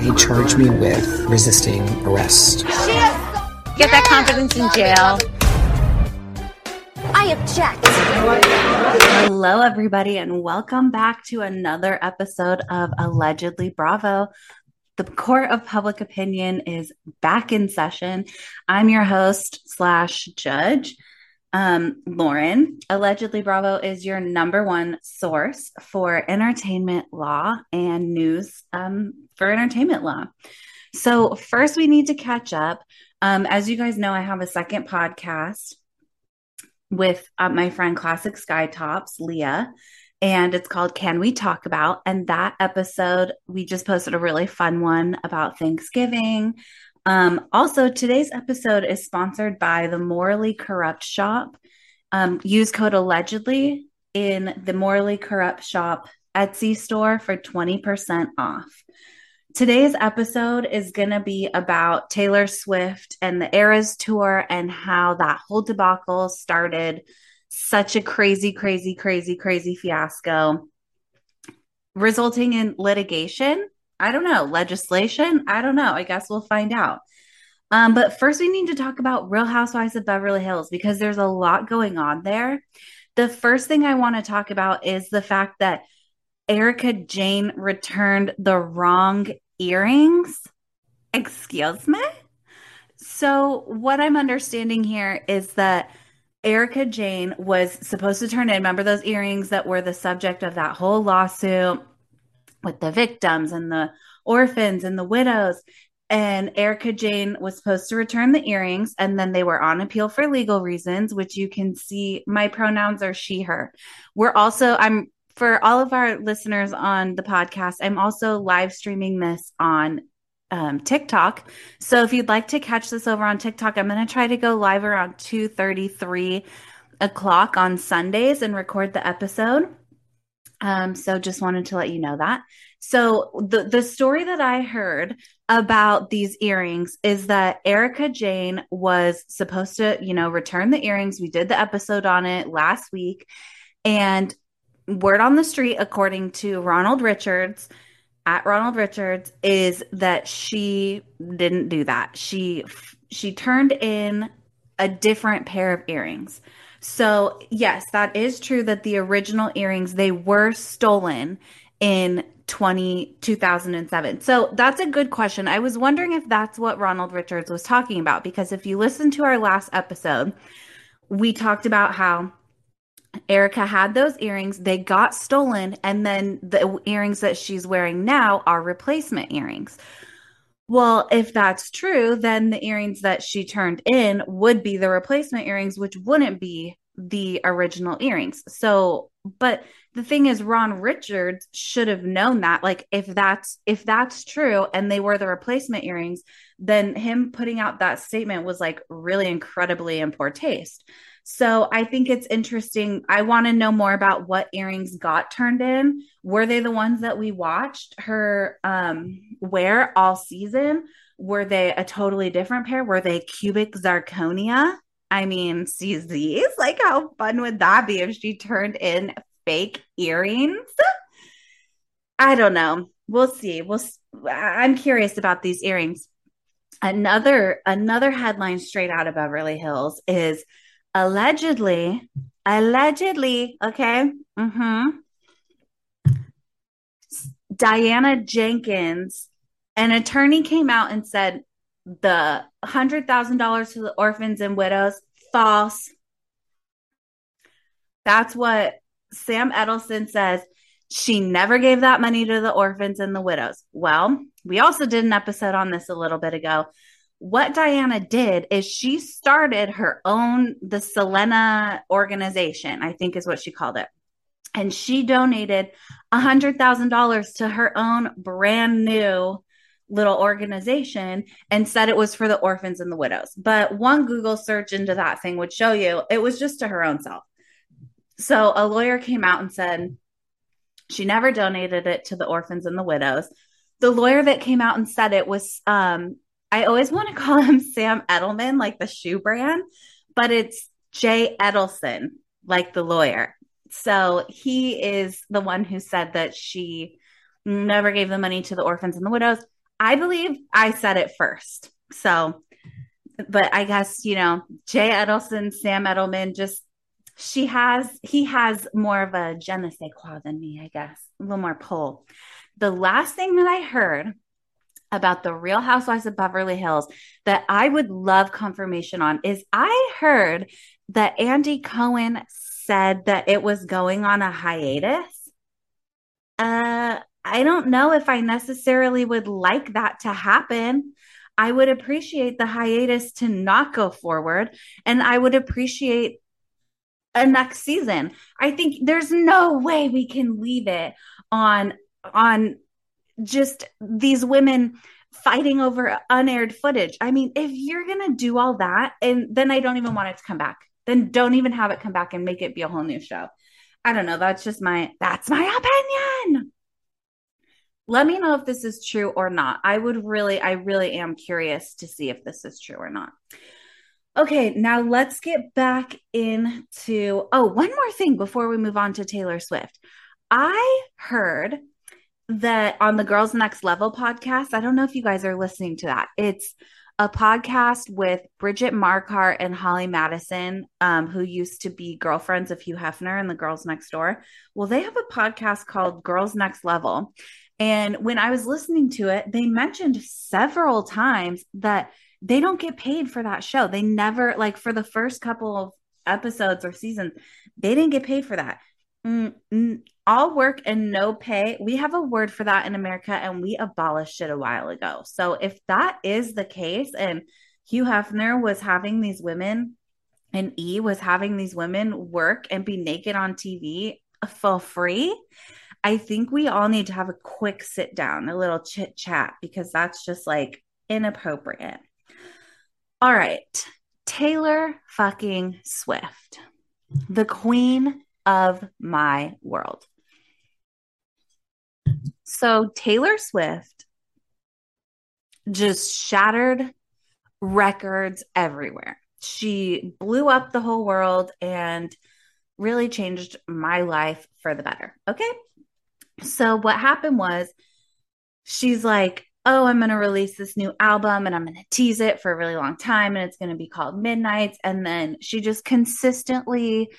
He charged me with resisting arrest. Get that confidence in jail. I object. Hello, everybody, and welcome back to another episode of Allegedly Bravo. The court of public opinion is back in session. I'm your host slash judge, um, Lauren. Allegedly Bravo is your number one source for entertainment law and news um, for entertainment law. So, first, we need to catch up. Um, as you guys know, I have a second podcast with uh, my friend Classic Sky Tops, Leah, and it's called Can We Talk About? And that episode, we just posted a really fun one about Thanksgiving. Um, also, today's episode is sponsored by the Morally Corrupt Shop. Um, use code allegedly in the Morally Corrupt Shop Etsy store for 20% off. Today's episode is going to be about Taylor Swift and the Eras tour and how that whole debacle started such a crazy, crazy, crazy, crazy fiasco, resulting in litigation. I don't know, legislation. I don't know. I guess we'll find out. Um, but first, we need to talk about Real Housewives of Beverly Hills because there's a lot going on there. The first thing I want to talk about is the fact that Erika Jayne returned the wrong earrings. Excuse me? So, what I'm understanding here is that Erika Jayne was supposed to turn in. Remember those earrings that were the subject of that whole lawsuit with the victims and the orphans and the widows? And Erika Jayne was supposed to return the earrings, and then they were on appeal for legal reasons, which you can see. My pronouns are she, her. We're also, I'm for all of our listeners on the podcast, I'm also live streaming this on um, TikTok. So if you'd like to catch this over on TikTok, I'm going to try to go live around 2:33 o'clock on Sundays and record the episode. Um, so just wanted to let you know that. So the the story that I heard about these earrings is that Erika Jayne was supposed to, you know, return the earrings. We did the episode on it last week, and word on the street, according to Ronald Richards, at Ronald Richards, is that she didn't do that. She she turned in a different pair of earrings. So, yes, that is true that the original earrings they were stolen in 20 2007. So, that's a good question. I was wondering if that's what Ronald Richards was talking about because if you listen to our last episode, we talked about how Erika had those earrings. They got stolen. And then the earrings that she's wearing now are replacement earrings. Well, if that's true, then the earrings that she turned in would be the replacement earrings, which wouldn't be the original earrings. So, but the thing is Ron Richards should have known that like if that's if that's true and they were the replacement earrings, then him putting out that statement was like really incredibly in poor taste. So I think it's interesting. I want to know more about what earrings got turned in. Were they the ones that we watched her um, wear all season? Were they a totally different pair? Were they cubic zirconia? I mean, these? Like, how fun would that be if she turned in fake earrings? I don't know. We'll see. We'll. I'm curious about these earrings. Another another headline straight out of Beverly Hills is allegedly, allegedly, okay. Mm-hmm. Diana Jenkins, an attorney came out and said the hundred thousand dollars to the orphans and widows false. That's what Sam Edelson says. She never gave that money to the orphans and the widows. Well, we also did an episode on this a little bit ago what Diana did is she started her own, the Selena organization, I think is what she called it. And she donated a $100,000 to her own brand new little organization and said it was for the orphans and the widows. But one Google search into that thing would show you it was just to her own self. So a lawyer came out and said she never donated it to the orphans and the widows. The lawyer that came out and said it was um, I always want to call him Sam Edelman, like the shoe brand, but it's Jay Edelson, like the lawyer. So he is the one who said that she never gave the money to the orphans and the widows. I believe I said it first. So, but I guess, you know, Jay Edelson, Sam Edelman, just she has, he has more of a je ne sais quoi than me, I guess, a little more pull. The last thing that I heard about the Real Housewives of Beverly Hills that I would love confirmation on is I heard that Andy Cohen said that it was going on a hiatus. Uh, I don't know if I necessarily would like that to happen. I would appreciate the hiatus to not go forward, and I would appreciate a next season. I think there's no way we can leave it on on just these women fighting over unaired footage. I mean, if you're going to do all that, and then I don't even want it to come back, then don't even have it come back and make it be a whole new show. I don't know. That's just my, that's my opinion. Let me know if this is true or not. I would really, I really am curious to see if this is true or not. Okay, now let's get back into, oh, one more thing before we move on to Taylor Swift. I heard that on the Girls Next Level podcast, I don't know if you guys are listening to that. It's a podcast with Bridget Marquardt and Holly Madison, um, who used to be girlfriends of Hugh Hefner and the Girls Next Door. Well, they have a podcast called Girls Next Level. And when I was listening to it, they mentioned several times that they don't get paid for that show. They never, like, for the first couple of episodes or seasons, they didn't get paid for that. Mm, all work and no pay. We have a word for that in America and we abolished it a while ago. So if that is the case and Hugh Hefner was having these women and E was having these women work and be naked on TV for free, I think we all need to have a quick sit down, a little chit chat, because that's just like inappropriate. All right. Taylor fucking Swift, the queen of my world. So Taylor Swift just shattered records everywhere. She blew up the whole world and really changed my life for the better. Okay. So what happened was she's like, oh, I'm going to release this new album and I'm going to tease it for a really long time and it's going to be called Midnights. And then she just consistently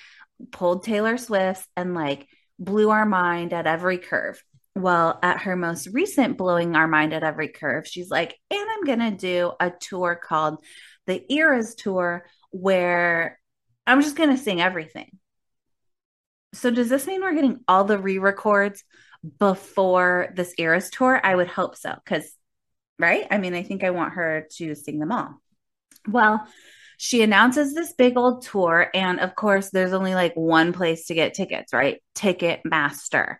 pulled Taylor Swift and like blew our mind at every curve. Well, at her most recent blowing our mind at every curve, she's like, and I'm going to do a tour called the Eras Tour where I'm just going to sing everything. So, does this mean we're getting all the re records before this Eras Tour? I would hope so. Because, right? I mean, I think I want her to sing them all. Well, she announces this big old tour. And of course, there's only like one place to get tickets, right? Ticketmaster.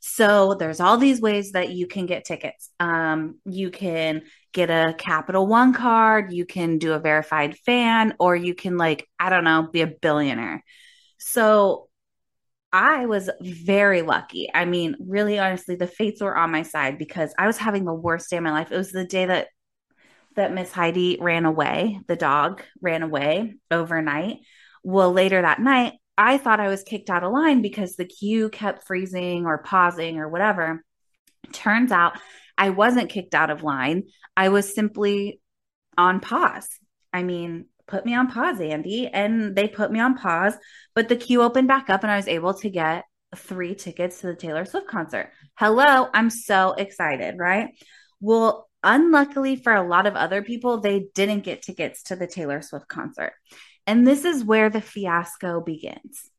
So there's all these ways that you can get tickets. Um, you can get a Capital One card, you can do a verified fan, or you can, like, I don't know, be a billionaire. So I was very lucky. I mean, really honestly, the fates were on my side because I was having the worst day of my life. It was the day that that Miss Heidi ran away, the dog ran away overnight. Well, later that night, I thought I was kicked out of line because the queue kept freezing or pausing or whatever. Turns out I wasn't kicked out of line. I was simply on pause. I mean, put me on pause, Andy. And they put me on pause, but the queue opened back up and I was able to get three tickets to the Taylor Swift concert. Hello, I'm so excited, right? Well, unluckily for a lot of other people, they didn't get tickets to the Taylor Swift concert. And this is where the fiasco begins.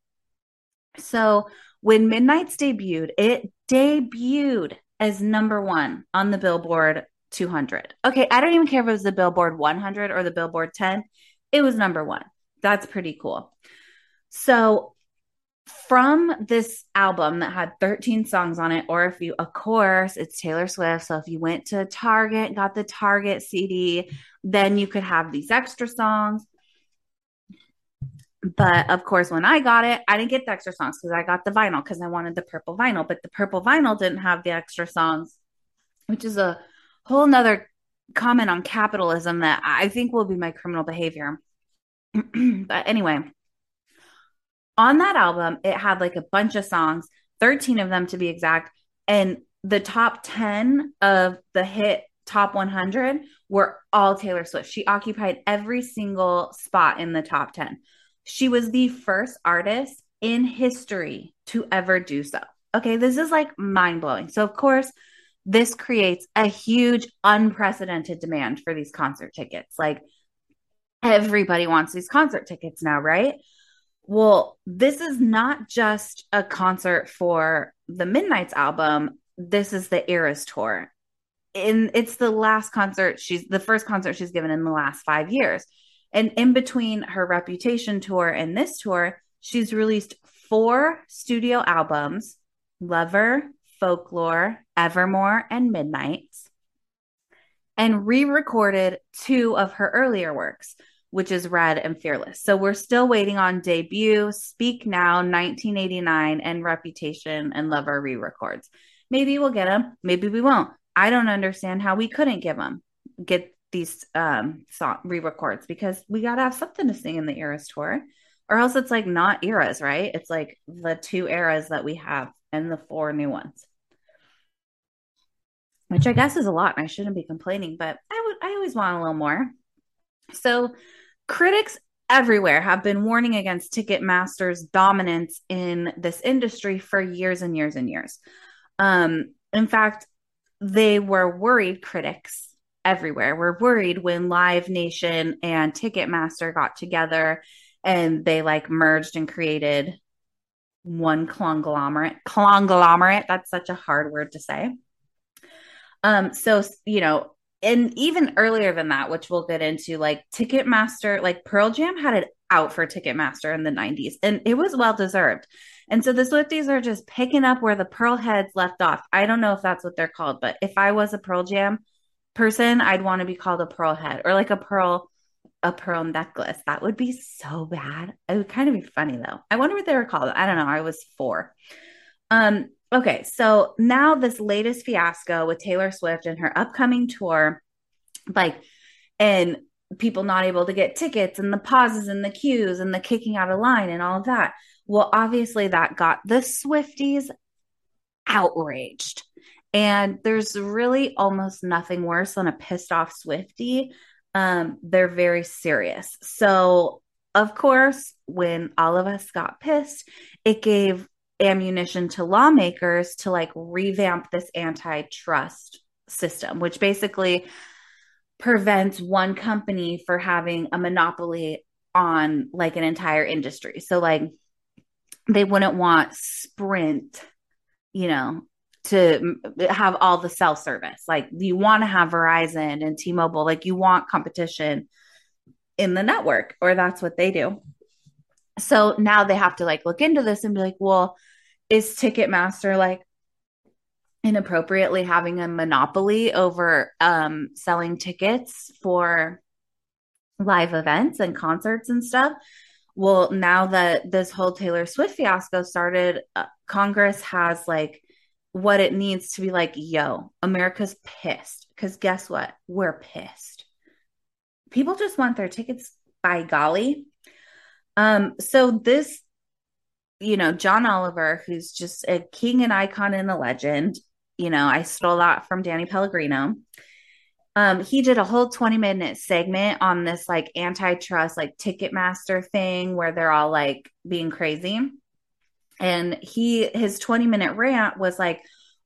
So, when Midnights debuted, it debuted as number one on the Billboard 200. Okay, I don't even care if it was the Billboard 100 or the Billboard 10, it was number one. That's pretty cool. So, from this album that had 13 songs on it, or if you, of course, it's Taylor Swift. So if you went to Target, got the Target CD, then you could have these extra songs. But of course, when I got it, I didn't get the extra songs because I got the vinyl because I wanted the purple vinyl. But the purple vinyl didn't have the extra songs, which is a whole nother comment on capitalism that I think will be my criminal behavior. but anyway, on that album, it had like a bunch of songs, 13 of them to be exact. And the top 10 of the hit top 100 were all Taylor Swift. She occupied every single spot in the top 10. She was the first artist in history to ever do so. Okay, this is like mind blowing. So, of course, this creates a huge, unprecedented demand for these concert tickets. Like, everybody wants these concert tickets now, right? Well, this is not just a concert for the Midnights album. This is the Eras tour. And it's the last concert she's the first concert she's given in the last five years. And in between her Reputation tour and this tour, she's released four studio albums Lover, Folklore, Evermore, and Midnights, and re recorded two of her earlier works, which is Red and Fearless. So we're still waiting on debut, Speak Now, 1989, and Reputation and Lover re records. Maybe we'll get them, maybe we won't. I don't understand how we couldn't give them, get these um song re-records because we got to have something to sing in the eras tour or else it's like not eras right? It's like the two eras that we have and the four new ones. Which i guess is a lot. And i shouldn't be complaining but i would i always want a little more. So critics everywhere have been warning against ticketmaster's dominance in this industry for years and years and years. Um in fact they were worried critics everywhere. We're worried when Live Nation and Ticketmaster got together and they like merged and created one conglomerate. Conglomerate, that's such a hard word to say. Um, so you know, and even earlier than that, which we'll get into, like Ticketmaster, like Pearl Jam had it out for Ticketmaster in the 90s, and it was well deserved. And so the Swifties are just picking up where the Pearl heads left off. I don't know if that's what they're called, but if I was a Pearl Jam person, I'd want to be called a pearl head or like a pearl a pearl necklace. That would be so bad. It would kind of be funny though. I wonder what they were called. I don't know. I was four. Um, okay, so now this latest fiasco with Taylor Swift and her upcoming tour, like, and people not able to get tickets and the pauses and the queues and the kicking out of line and all of that. Well, obviously that got the Swifties outraged. And there's really almost nothing worse than a pissed off Swifty. Um, they're very serious. So, of course, when all of us got pissed, it gave ammunition to lawmakers to like revamp this antitrust system, which basically prevents one company for having a monopoly on like an entire industry. So like they wouldn't want Sprint, you know, to have all the cell service. Like you want to have Verizon and T-Mobile, like you want competition in the network or that's what they do. So now they have to like look into this and be like, well, is Ticketmaster like inappropriately having a monopoly over um selling tickets for live events and concerts and stuff? Well, now that this whole Taylor Swift fiasco started, uh, Congress has like what it needs to be like, yo, America's pissed. Because guess what? We're pissed. People just want their tickets by golly. Um, so this, you know, John Oliver, who's just a king and icon and a legend, you know, I stole that from Danny Pellegrino. Um, he did a whole 20 minute segment on this like antitrust, like Ticketmaster thing where they're all like being crazy and he his 20 minute rant was like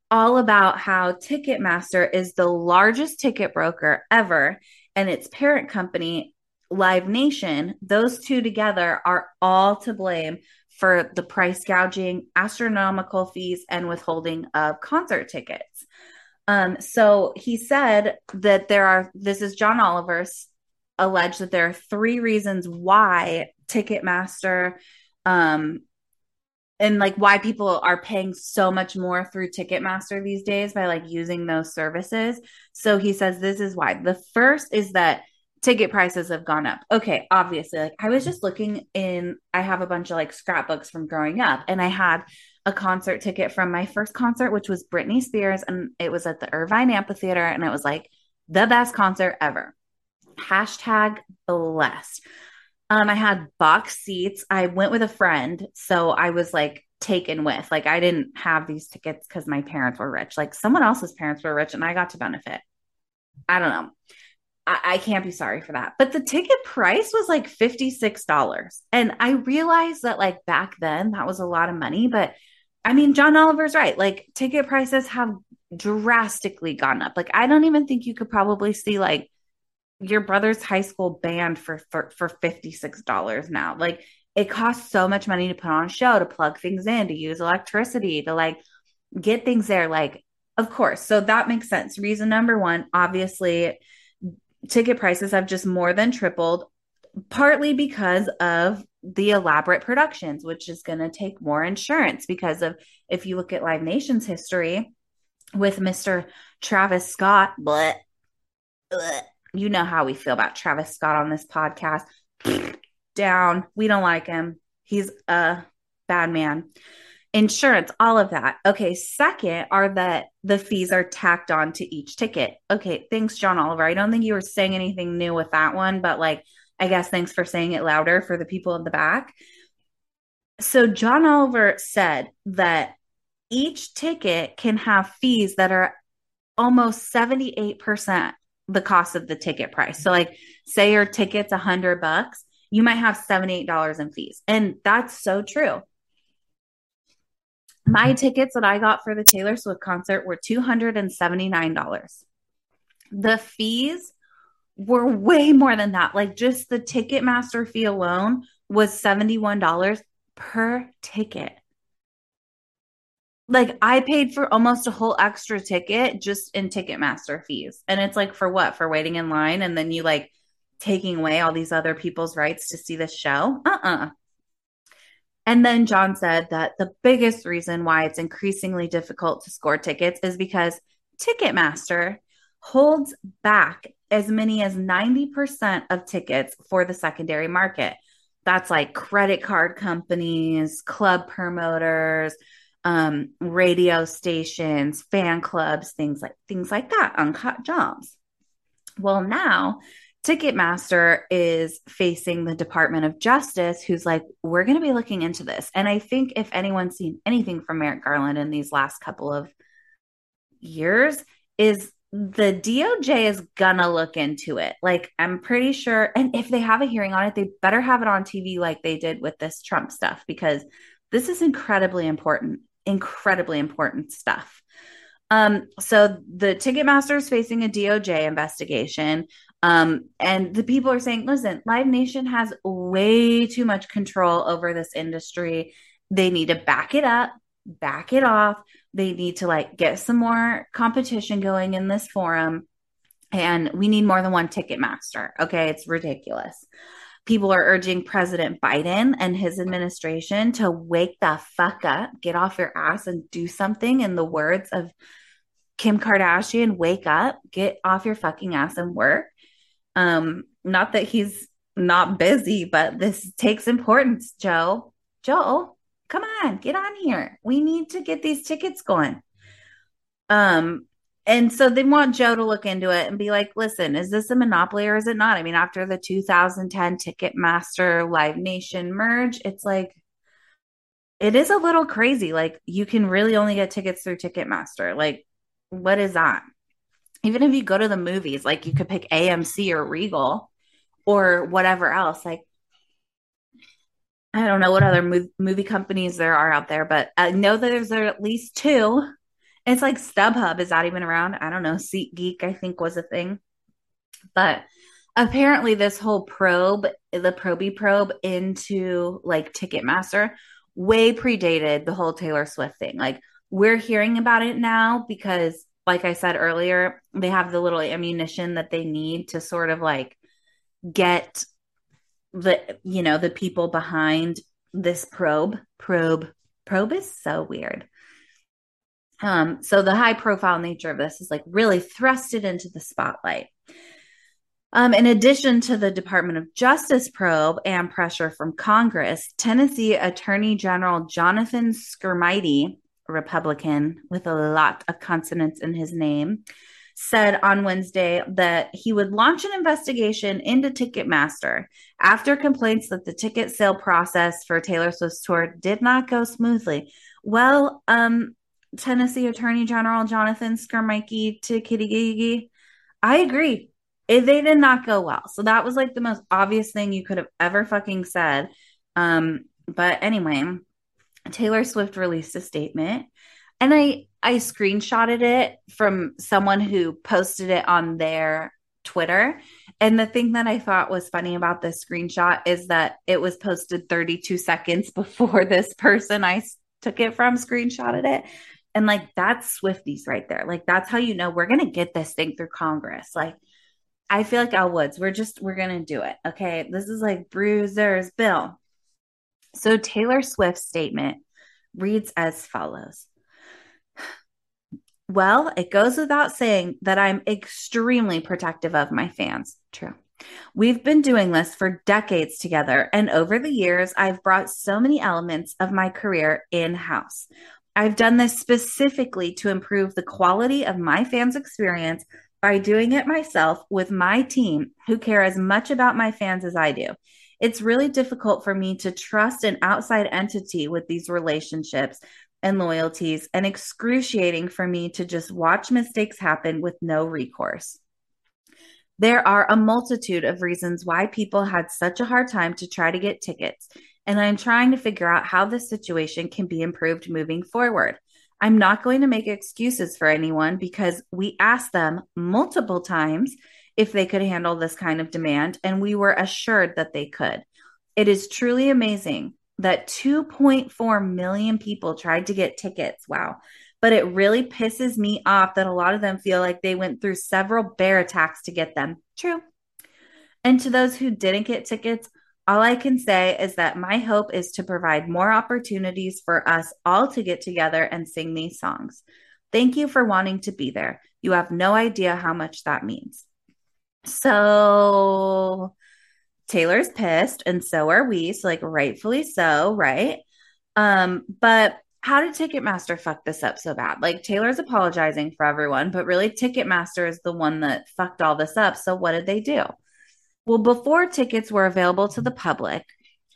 all about how Ticketmaster is the largest ticket broker ever and its parent company Live Nation those two together are all to blame for the price gouging astronomical fees and withholding of concert tickets. Um so he said that there are this is John Oliver's alleged that there are three reasons why Ticketmaster um and like why people are paying so much more through Ticketmaster these days by like using those services. So he says this is why. The first is that ticket prices have gone up. Okay, obviously, like I was just looking in I have a bunch of like scrapbooks from growing up and I had a concert ticket from my first concert which was Britney Spears and it was at the Irvine Amphitheater and it was like the best concert ever. Hashtag blessed. Um, I had box seats. I went with a friend, so I was like taken with. Like I didn't have these tickets because my parents were rich. Like someone else's parents were rich, and I got to benefit. I don't know. I, I can't be sorry for that. But the ticket price was like $56. And I realized that like back then that was a lot of money, but I mean, John Oliver's right. Like ticket prices have drastically gone up. Like I don't even think you could probably see like your brother's high school band for for, for $56 now. Like it costs so much money to put on a show, to plug things in, to use electricity, to like get things there. Like, of course. So that makes sense. Reason number one, obviously, ticket prices have just more than tripled, partly because of the elaborate productions, which is going to take more insurance. Because of if you look at Live Nation's history with Mr. Travis Scott, but you know how we feel about Travis Scott on this podcast. Down. We don't like him. He's a bad man insurance, all of that. Okay. Second are that the fees are tacked on to each ticket. Okay. Thanks, John Oliver. I don't think you were saying anything new with that one, but like, I guess thanks for saying it louder for the people in the back. So, John Oliver said that each ticket can have fees that are almost 78% the cost of the ticket price. So, like, say your ticket's a hundred bucks, you might have $78 in fees. And that's so true my mm-hmm. tickets that I got for the Taylor Swift concert were $279. The fees were way more than that. Like just the Ticketmaster fee alone was $71 per ticket. Like I paid for almost a whole extra ticket just in Ticketmaster fees. And it's like for what? For waiting in line and then you like taking away all these other people's rights to see the show? Uh-uh. And then John said that the biggest reason why it's increasingly difficult to score tickets is because Ticketmaster holds back as many as 90% of tickets for the secondary market. That's like credit card companies, club promoters, um, radio stations, fan clubs, things like things like that, uncut jobs. Well, now Ticketmaster is facing the Department of Justice, who's like, we're going to be looking into this. And I think if anyone's seen anything from Merrick Garland in these last couple of years, is the DOJ is going to look into it. Like, I'm pretty sure. And if they have a hearing on it, they better have it on TV like they did with this Trump stuff, because this is incredibly important, incredibly important stuff. Um, so the Ticketmaster is facing a DOJ investigation. Um, and the people are saying, listen, Live Nation has way too much control over this industry. They need to back it up, back it off. They need to like get some more competition going in this forum. And we need more than one Ticketmaster. Okay. It's ridiculous. People are urging President Biden and his administration to wake the fuck up, get off your ass and do something in the words of Kim Kardashian, wake up, get off your fucking ass and work. Um, not that he's not busy, but this takes importance, Joe. Joe, come on, get on here. We need to get these tickets going. Um, and so they want Joe to look into it and be like, listen, is this a monopoly or is it not? I mean, after the 2010 Ticketmaster Live Nation merge, it's like, it is a little crazy. Like, you can really only get tickets through Ticketmaster. Like, what is that? even if you go to the movies, like you could pick AMC or Regal or whatever else. Like, I don't know what other movie companies there are out there, but I know that there's at least two. It's like StubHub is not even around. I don't know. SeatGeek, I think, was a thing. But apparently, this whole probe, the Proby probe into like Ticketmaster, way predated the whole Taylor Swift thing. Like, we're hearing about it now because like I said earlier, they have the little ammunition that they need to sort of like get the you know the people behind this probe probe probe is so weird um so the high profile nature of this is like really thrusted into the spotlight um, in addition to the Department of Justice probe and pressure from Congress, Tennessee Attorney General Jonathan Skrmetti Republican with a lot of consonants in his name, said on Wednesday that he would launch an investigation into Ticketmaster after complaints that the ticket sale process for Taylor Swift's tour did not go smoothly. Well, um, Tennessee Attorney General Jonathan Skrmetti to Kitty I agree. It, they did not go well. So that was like the most obvious thing you could have ever fucking said. Um, but anyway, Taylor Swift released a statement and I I screenshotted it from someone who posted it on their Twitter. And the thing that I thought was funny about this screenshot is that it was posted 32 seconds before this person I took it from screenshotted it. And like that's Swifties right there. Like that's how you know we're to get this thing through Congress. Like I feel like Elle Woods, we're just we're to do it. Okay? This is like Bruiser's bill. So Taylor Swift's statement reads as follows. Well, it goes without saying that I'm extremely protective of my fans. True. We've been doing this for decades together, and over the years, I've brought so many elements of my career in house. I've done this specifically to improve the quality of my fans' experience by doing it myself with my team who care as much about my fans as I do. It's really difficult for me to trust an outside entity with these relationships and loyalties, and excruciating for me to just watch mistakes happen with no recourse. There are a multitude of reasons why people had such a hard time to try to get tickets, and I'm trying to figure out how this situation can be improved moving forward. I'm not going to make excuses for anyone because we asked them multiple times if they could handle this kind of demand, and we were assured that they could. It is truly amazing that 2.4 million people tried to get tickets. Wow. But it really pisses me off that a lot of them feel like they went through several bear attacks to get them. True. And to those who didn't get tickets, all I can say is that my hope is to provide more opportunities for us all to get together and sing these songs. Thank you for wanting to be there. You have no idea how much that means. So, Taylor's pissed and so are we. So like rightfully so, right? Um, but how did Ticketmaster fuck this up so bad? Like Taylor's apologizing for everyone, but really Ticketmaster is the one that fucked all this up. So what did they do? Well, before tickets were available to the public,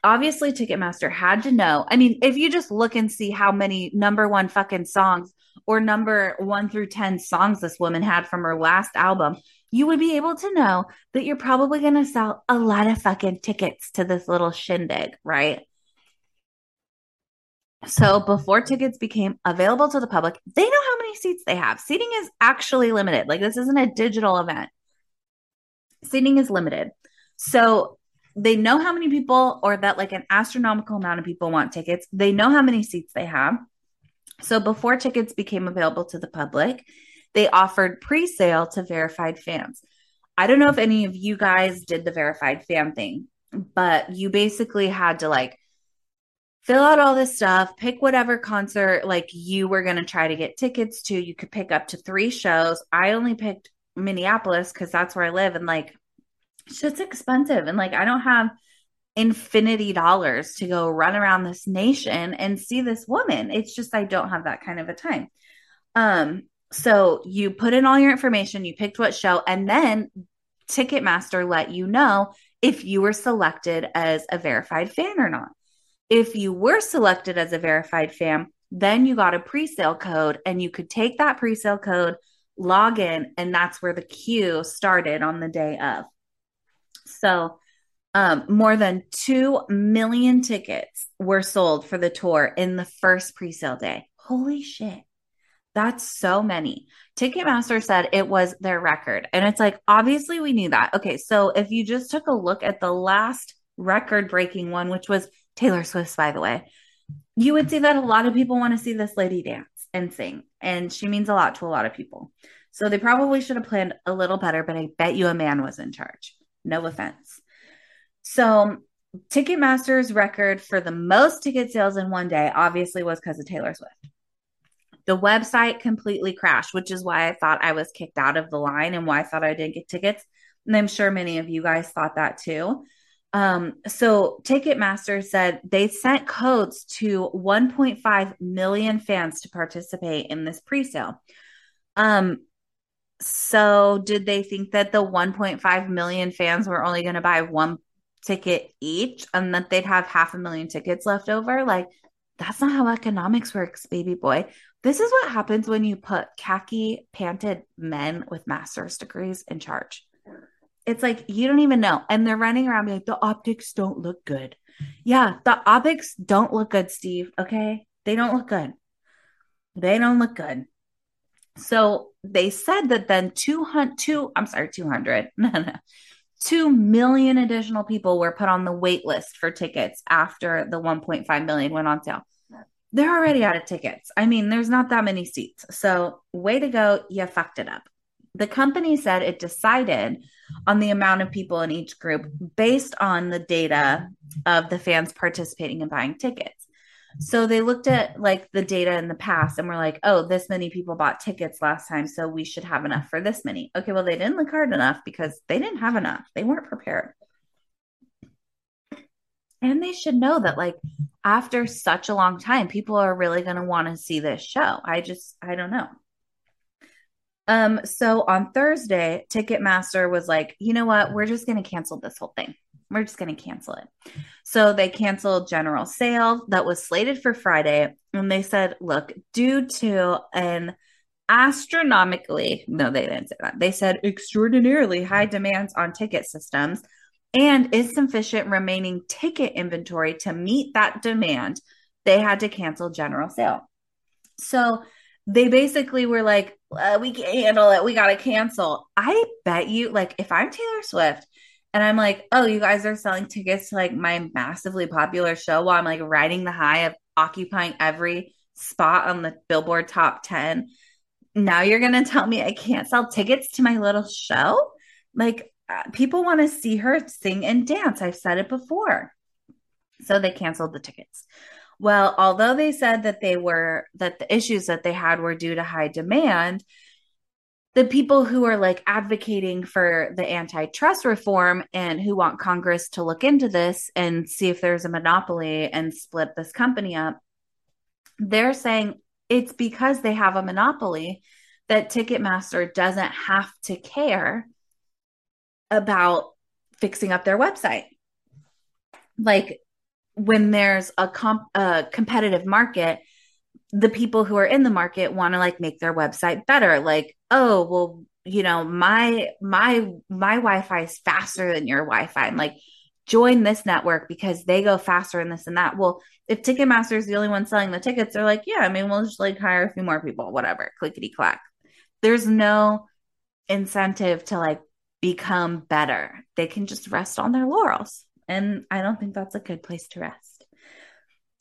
obviously Ticketmaster had to know. I mean, if you just look and see how many number one fucking songs or number one through 10 songs this woman had from her last album, you would be able to know that you're probably going to sell a lot of fucking tickets to this little shindig, right? So before tickets became available to the public, they know how many seats they have. Seating is actually limited. Like this isn't a digital event. Seating is limited. So they know how many people or that like an astronomical amount of people want tickets. They know how many seats they have. So before tickets became available to the public, they offered pre sale to verified fans. I don't know if any of you guys did the verified fan thing, but you basically had to like fill out all this stuff, pick whatever concert like you were going to try to get tickets to. You could pick up to three shows. I only picked Minneapolis because that's where I live. And like, it's just expensive. And like, I don't have infinity dollars to go run around this nation and see this woman. It's just, I don't have that kind of a time. Um, so you put in all your information, you picked what show, and then Ticketmaster let you know if you were selected as a verified fan or not. If you were selected as a verified fan, then you got a pre-sale code and you could take that pre-sale code, log in, and that's where the queue started on the day of. So um, more than 2 million tickets were sold for the tour in the first pre-sale day. Holy shit. That's so many. Ticketmaster said it was their record. And it's like, obviously, we knew that. Okay. So if you just took a look at the last record breaking one, which was Taylor Swift's, by the way, you would see that a lot of people want to see this lady dance and sing. And she means a lot to a lot of people. So they probably should have planned a little better, but I bet you a man was in charge. No offense. So Ticketmaster's record for the most ticket sales in one day obviously was because of Taylor Swift. The website completely crashed, which is why I thought I was kicked out of the line and why I thought I didn't get tickets. And I'm sure many of you guys thought that too. Um, so Ticketmaster said they sent codes to 1.5 million fans to participate in this pre-sale. Um, so did they think that the 1.5 million fans were only going to buy one ticket each and that they'd have half a million tickets left over? Like that's not how economics works, baby boy. This is what happens when you put khaki panted men with master's degrees in charge. It's like you don't even know. And they're running around being like, the optics don't look good. Yeah, the optics don't look good, Steve. Okay. They don't look good. They don't look good. So they said that then 200, two, I'm sorry, 200, no, no, 2 million additional people were put on the wait list for tickets after the 1.5 million went on sale. They're already out of tickets. I mean, there's not that many seats. So, way to go. You fucked it up. The company said it decided on the amount of people in each group based on the data of the fans participating in buying tickets. So they looked at like the data in the past and were like, oh, this many people bought tickets last time. So we should have enough for this many. Okay, well, they didn't look hard enough because they didn't have enough. They weren't prepared. And they should know that, like, after such a long time, people are really going to want to see this show. I just, I don't know. Um, so on Thursday, Ticketmaster was like, you know what? We're just going to cancel this whole thing. We're just going to cancel it. So they canceled general sale that was slated for Friday. And they said, look, due to an astronomically, no, they didn't say that. They said extraordinarily high demands on ticket systems and insufficient remaining ticket inventory to meet that demand, they had to cancel general sale. So they basically were like, uh, we can't handle it. We got to cancel. I bet you, like, if I'm Taylor Swift and I'm like, oh, you guys are selling tickets to like my massively popular show while I'm like riding the high of occupying every spot on the Billboard top 10. Now you're going to tell me I can't sell tickets to my little show? Like, uh, people want to see her sing and dance. I've said it before. So they canceled the tickets. Well, although they said that they were, that the issues that they had were due to high demand, the people who are like advocating for the antitrust reform and who want Congress to look into this and see if there's a monopoly and split this company up, they're saying it's because they have a monopoly that Ticketmaster doesn't have to care about fixing up their website. Like when there's a, comp- a competitive market, the people who are in the market want to like make their website better. Like oh well you know my my my wi-fi is faster than your wi-fi. I'm like join this network because they go faster and this and that. Well if ticketmaster is the only one selling the tickets they're like yeah i mean we'll just like hire a few more people whatever. Clickety clack there's no incentive to like become better. They can just rest on their laurels and i don't think that's a good place to rest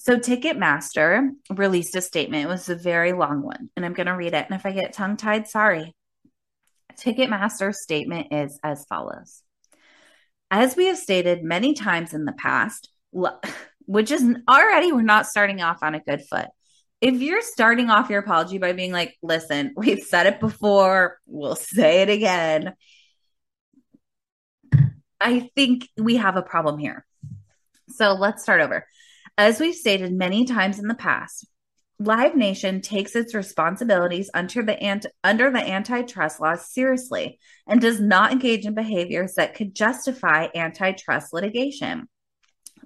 so Ticketmaster released a statement. It was a very long one, and I'm going to read it. And if I get tongue tied, sorry. Ticketmaster's statement is as follows As we have stated many times in the past, which is already, we're not starting off on a good foot. If you're starting off your apology by being like, listen, we've said it before, we'll say it again, I think we have a problem here. So let's start over. As we've stated many times in the past, Live Nation takes its responsibilities under the, under the antitrust laws seriously and does not engage in behaviors that could justify antitrust litigation,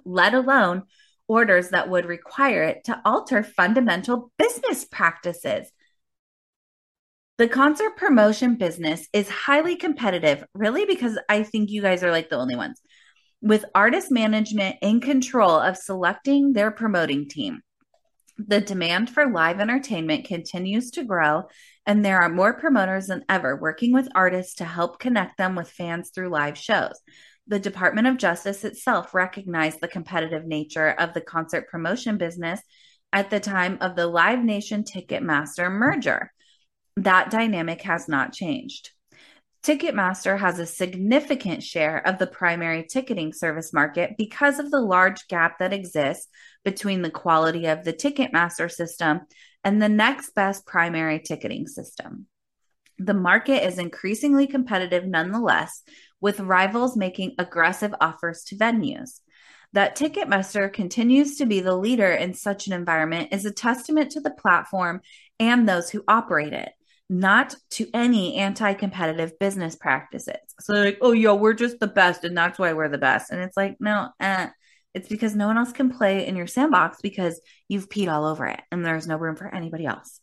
let alone orders that would require it to alter fundamental business practices. The concert promotion business is highly competitive, really, because I think you guys are like the only ones with artist management in control of selecting their promoting team. The demand for live entertainment continues to grow, and there are more promoters than ever working with artists to help connect them with fans through live shows. The Department of Justice itself recognized the competitive nature of the concert promotion business at the time of the Live Nation Ticketmaster merger. That dynamic has not changed. Ticketmaster has a significant share of the primary ticketing service market because of the large gap that exists between the quality of the Ticketmaster system and the next best primary ticketing system. The market is increasingly competitive nonetheless, with rivals making aggressive offers to venues. That Ticketmaster continues to be the leader in such an environment is a testament to the platform and those who operate it not to any anti competitive business practices. So, like, oh, yo, we're just the best, and that's why we're the best. And it's like, no, eh. it's because no one else can play in your sandbox because you've peed all over it and there's no room for anybody else.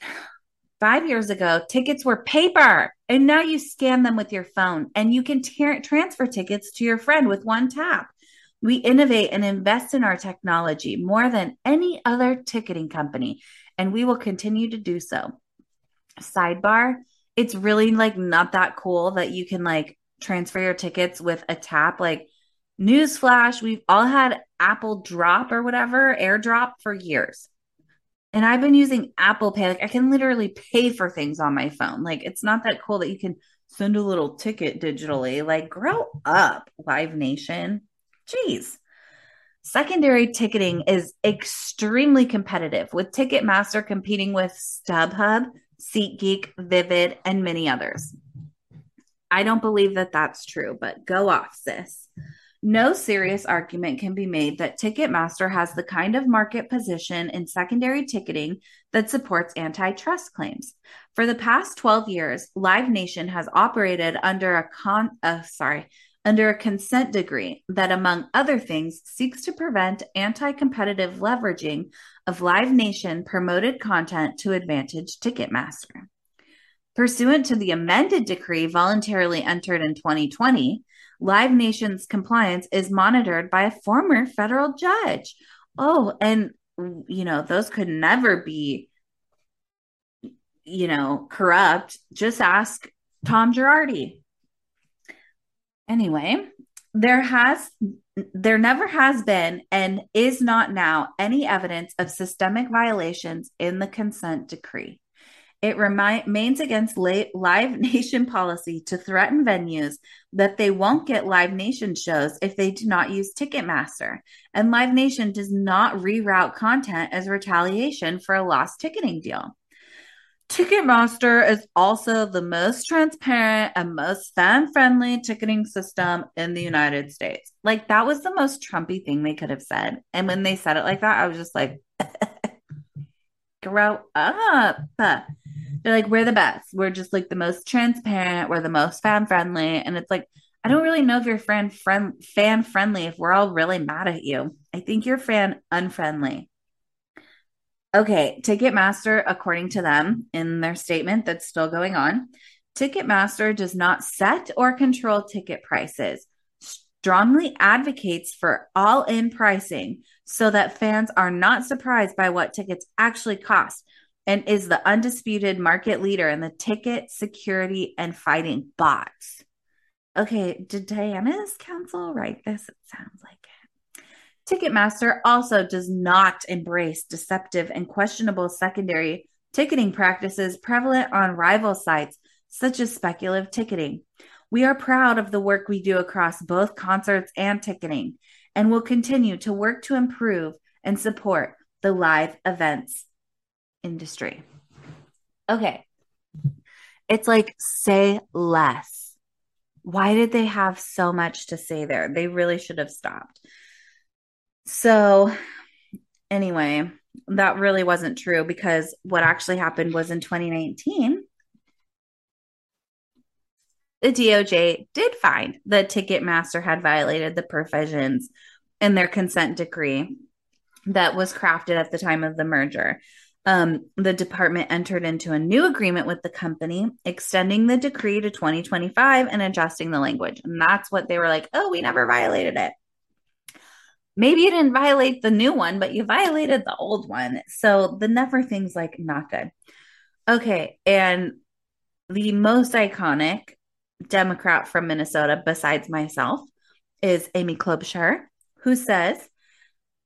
Five years ago, tickets were paper, and now you scan them with your phone and you can transfer tickets to your friend with one tap. We innovate and invest in our technology more than any other ticketing company, and we will continue to do so. Sidebar, it's really like not that cool that you can like transfer your tickets with a tap. Like, newsflash, we've all had Apple Drop or whatever, AirDrop for years. And I've been using Apple Pay. Like, I can literally pay for things on my phone. Like, it's not that cool that you can send a little ticket digitally. Like, grow up, Live Nation. Jeez. Secondary ticketing is extremely competitive, with Ticketmaster competing with StubHub, SeatGeek, Vivid, and many others. I don't believe that that's true, but go off, sis. No serious argument can be made that Ticketmaster has the kind of market position in secondary ticketing that supports antitrust claims. For the past 12 years, Live Nation has operated under a con uh, sorry, under a consent decree that among other things seeks to prevent anti-competitive leveraging of Live Nation promoted content to advantage Ticketmaster. Pursuant to the amended decree voluntarily entered in 2020, Live Nation's compliance is monitored by a former federal judge. Oh, and you know, those could never be you know, corrupt. Just ask Tom Girardi. Anyway, there has there never has been and is not now any evidence of systemic violations in the consent decree. It remains against Live Nation policy to threaten venues that they won't get Live Nation shows if they do not use Ticketmaster. And Live Nation does not reroute content as retaliation for a lost ticketing deal. Ticketmaster is also the most transparent and most fan friendly ticketing system in the United States. Like, that was the most Trumpy thing they could have said. And when they said it like that, I was just like, grow up. They're like, we're the best. We're just like the most transparent. We're the most fan friendly. And it's like, I don't really know if you're fan friend fan friendly if we're all really mad at you. I think you're fan unfriendly. Okay, Ticketmaster, according to them in their statement that's still going on, Ticketmaster does not set or control ticket prices, strongly advocates for all in pricing so that fans are not surprised by what tickets actually cost and is the undisputed market leader in the ticket security and fighting bots. Okay, did Diana's counsel write this? It sounds like. Ticketmaster also does not embrace deceptive and questionable secondary ticketing practices prevalent on rival sites such as speculative ticketing. We are proud of the work we do across both concerts and ticketing and will continue to work to improve and support the live events industry. Okay. It's like say less. Why did they have so much to say there? They really should have stopped. So, anyway, that really wasn't true because what actually happened was in 2019, the DOJ did find that Ticketmaster had violated the provisions in their consent decree that was crafted at the time of the merger um, the department entered into a new agreement with the company, extending the decree to 2025 and adjusting the language. And that's what they were like, oh, we never violated it. Maybe you didn't violate the new one, but you violated the old one. So the never thing's like not good. Okay. And the most iconic Democrat from Minnesota, besides myself, is Amy Klobuchar, who says,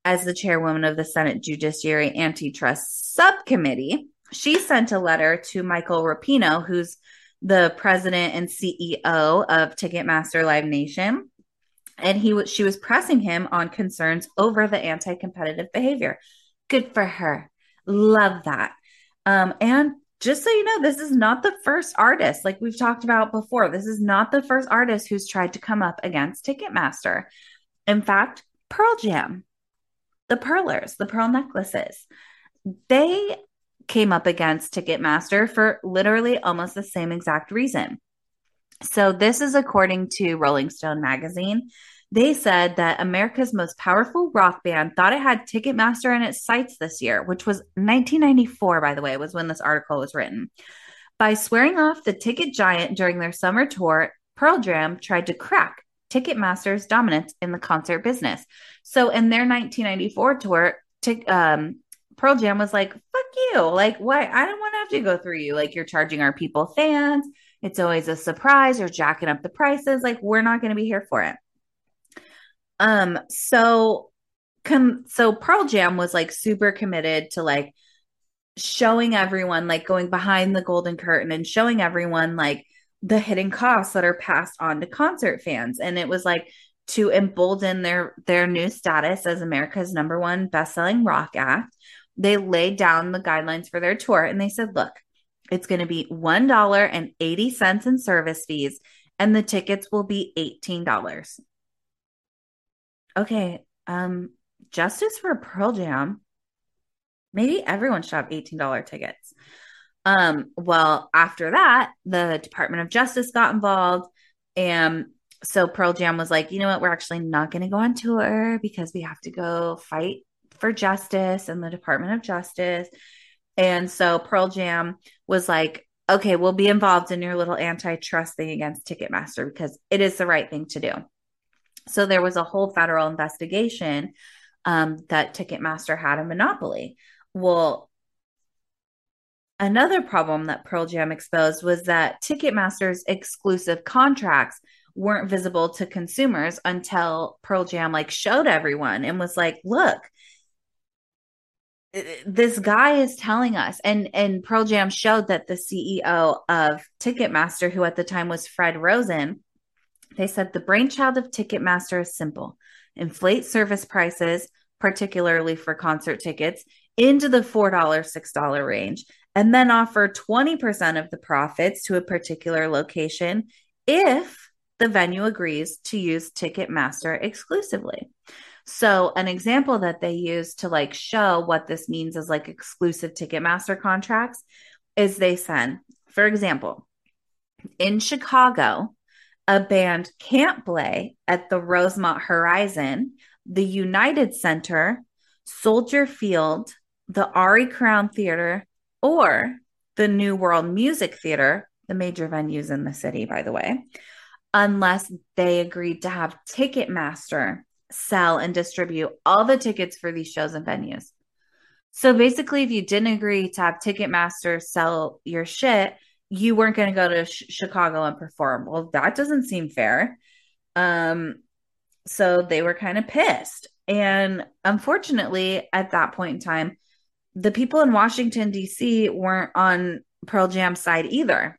as the chairwoman of the Senate Judiciary Antitrust Subcommittee, she sent a letter to Michael Rapino, who's the president and CEO of Ticketmaster Live Nation, and he was she was pressing him on concerns over the anti-competitive behavior. Good for her. Love that. Um, and just so you know, this is not the first artist, like we've talked about before. This is not the first artist who's tried to come up against Ticketmaster. In fact, Pearl Jam the pearlers, the pearl necklaces. They came up against Ticketmaster for literally almost the same exact reason. So, this is according to Rolling Stone magazine. They said that America's most powerful rock band thought it had Ticketmaster in its sights this year, which was 1994, by the way, was when this article was written. By swearing off the ticket giant during their summer tour, Pearl Jam tried to crack Ticketmaster's dominance in the concert business. So in their 1994 tour, t- um, Pearl Jam was like, fuck you. Like, why? I don't want to have to go through you. Like, you're charging our people fans. It's always a surprise. You're jacking up the prices. Like, we're not going to be here for it. Um, so, com- so Pearl Jam was like super committed to like showing everyone, like going behind the golden curtain and showing everyone like the hidden costs that are passed on to concert fans. And it was like, to embolden their their new status as America's number one best-selling rock act they laid down the guidelines for their tour and they said, look, it's going to be $1.80 in service fees and the tickets will be $18. Okay, um justice for Pearl Jam. Maybe everyone should have $18 tickets. Um well, after that, the Department of Justice got involved and so Pearl Jam was like, you know what, we're actually not going to go on tour because we have to go fight for justice and the Department of Justice. And so Pearl Jam was like, okay, we'll be involved in your little antitrust thing against Ticketmaster because it is the right thing to do. So there was a whole federal investigation um, that Ticketmaster had a monopoly. Well, another problem that Pearl Jam exposed was that Ticketmaster's exclusive contracts weren't visible to consumers until Pearl Jam like showed everyone and was like, look, this guy is telling us and and Pearl Jam showed that the CEO of Ticketmaster who at the time was Fred Rosen they said the brainchild of Ticketmaster is simple inflate service prices particularly for concert tickets into the $4 $6 range and then offer 20% of the profits to a particular location if the venue agrees to use Ticketmaster exclusively. So an example that they use to like show what this means is like exclusive Ticketmaster contracts is they send, for example, in Chicago, a band can't play at the Rosemont Horizon, the United Center, Soldier Field, the Arie Crown Theater, or the New World Music Theater, the major venues in the city, by the way, unless they agreed to have Ticketmaster sell and distribute all the tickets for these shows and venues. So basically, if you didn't agree to have Ticketmaster sell your shit, you weren't going to go to sh- Chicago and perform. Well, that doesn't seem fair. Um, so they were kind of pissed. And unfortunately, at that point in time, the people in Washington, D.C. weren't on Pearl Jam's side either.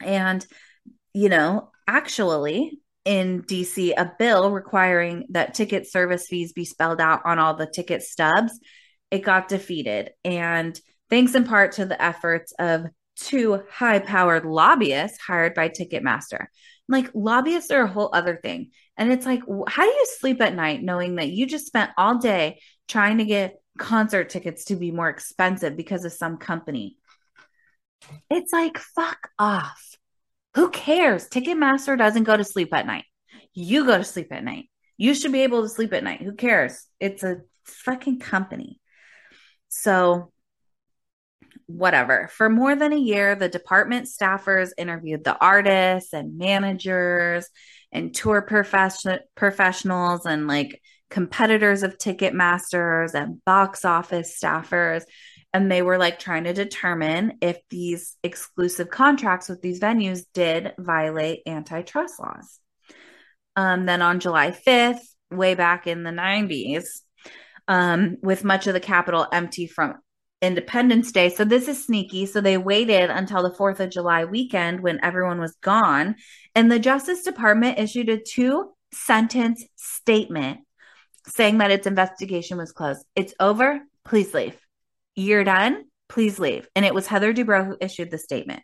And, you know, actually, in DC a bill requiring that ticket service fees be spelled out on all the ticket stubs. It got defeated. And thanks in part to the efforts of two high powered lobbyists hired by Ticketmaster. Like, lobbyists are a whole other thing. And it's like, how do you sleep at night knowing that you just spent all day trying to get concert tickets to be more expensive because of some company? It's like, fuck off. Who cares? Ticketmaster doesn't go to sleep at night. You go to sleep at night. You should be able to sleep at night. Who cares? It's a fucking company. So, whatever. For more than a year, the department staffers interviewed the artists and managers and tour profession- professionals and like competitors of Ticketmasters and box office staffers and they were like trying to determine if these exclusive contracts with these venues did violate antitrust laws. Um, then on July 5th, way back in the 90s, um, with much of the Capitol empty from Independence Day. So this is sneaky. So they waited until the 4th of July weekend when everyone was gone. And the Justice Department issued a two sentence statement saying that its investigation was closed. It's over. Please leave. You're done. Please leave. And it was Heather Dubrow who issued the statement.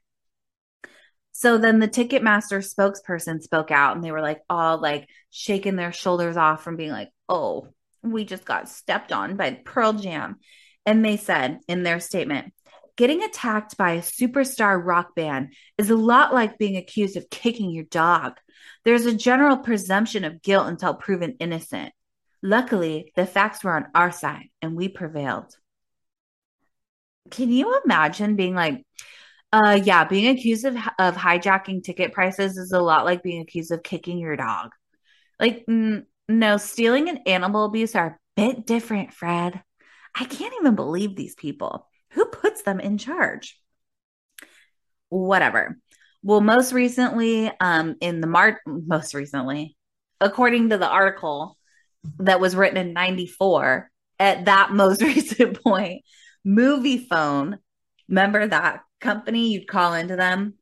So then the Ticketmaster spokesperson spoke out and they were like all like shaking their shoulders off from being like, oh, we just got stepped on by Pearl Jam. And they said in their statement, getting attacked by a superstar rock band is a lot like being accused of kicking your dog. There's a general presumption of guilt until proven innocent. Luckily, the facts were on our side and we prevailed. Can you imagine being like, uh, yeah, being accused of, of hijacking ticket prices is a lot like being accused of kicking your dog. Like, n- no, stealing and animal abuse are a bit different, Fred. I can't even believe these people. Who puts them in charge? Whatever. Well, most recently, um, in the March, most recently, according to the article that was written in 94, at that most recent point, Moviefone, remember that company? You'd call into them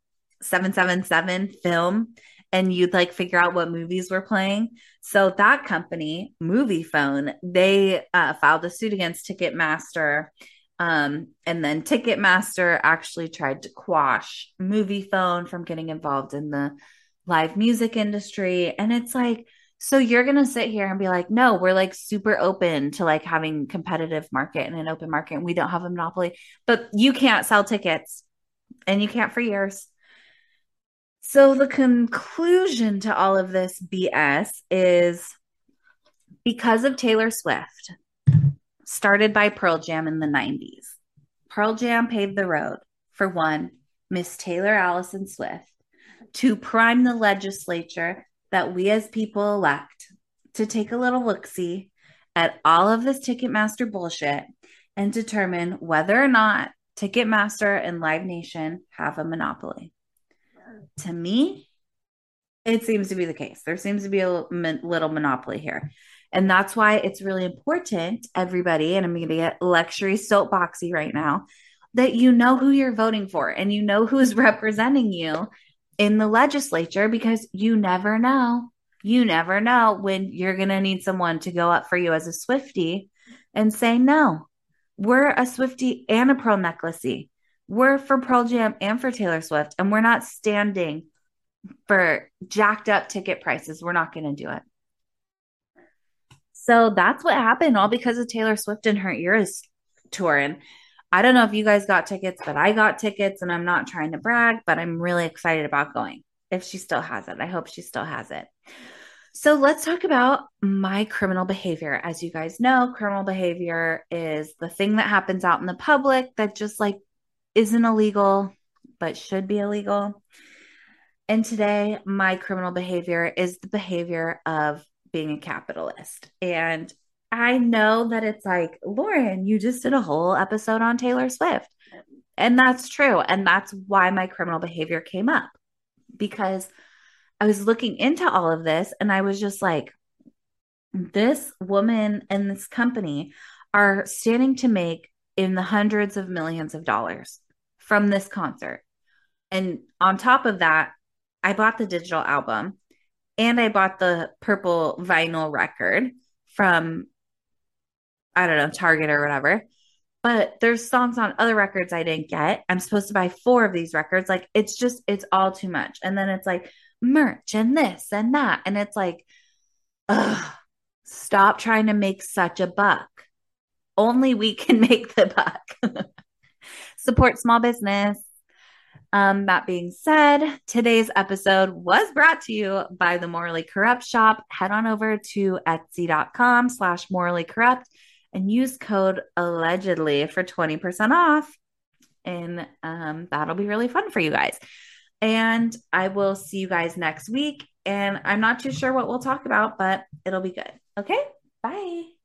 777 film and you'd like figure out what movies were playing. So that company, Moviefone, they uh, filed a suit against Ticketmaster. Um, and then Ticketmaster actually tried to quash Moviefone from getting involved in the live music industry. And it's like, so you're going to sit here and be like, no, we're like super open to like having competitive market and an open market and we don't have a monopoly, but you can't sell tickets and you can't for years. So the conclusion to all of this BS is because of Taylor Swift, started by Pearl Jam in the 90s. Pearl Jam paved the road for one, Miss Taylor Allison Swift, to prime the legislature that we as people elect to take a little look see at all of this Ticketmaster bullshit and determine whether or not Ticketmaster and Live Nation have a monopoly. To me, it seems to be the case. There seems to be a little monopoly here. And that's why it's really important, everybody, and I'm going to get luxury soapboxy right now, that you know who you're voting for and you know who's representing you in the legislature because you never know. You never know when you're going to need someone to go up for you as a Swifty and say, no, we're a Swifty and a Pearl Necklacey. We're for Pearl Jam and for Taylor Swift, and we're not standing for jacked up ticket prices. We're not going to do it. So that's what happened, all because of Taylor Swift and her Eras tour. And I don't know if you guys got tickets, but I got tickets, and I'm not trying to brag, but I'm really excited about going. If she still has it, I hope she still has it. So let's talk about my criminal behavior. As you guys know, criminal behavior is the thing that happens out in the public that just like isn't illegal, but should be illegal. And today, my criminal behavior is the behavior of being a capitalist. And I know that it's like, Lauren, you just did a whole episode on Taylor Swift. And that's true. And that's why my criminal behavior came up because I was looking into all of this and I was just like, this woman and this company are standing to make in the hundreds of millions of dollars from this concert. And on top of that, I bought the digital album and I bought the purple vinyl record from, I don't know, Target or whatever. But there's songs on other records I didn't get. I'm supposed to buy four of these records. Like, it's just, it's all too much. And then it's like, merch and this and that. And it's like, ugh, stop trying to make such a buck. Only we can make the buck. Support small business. Um, that being said, today's episode was brought to you by the Morally Corrupt shop. Head on over to etsy.com slash morally corrupt and use code allegedly for 20% off. And um, that'll be really fun for you guys. And I will see you guys next week. And I'm not too sure what we'll talk about, but it'll be good. Okay. Bye.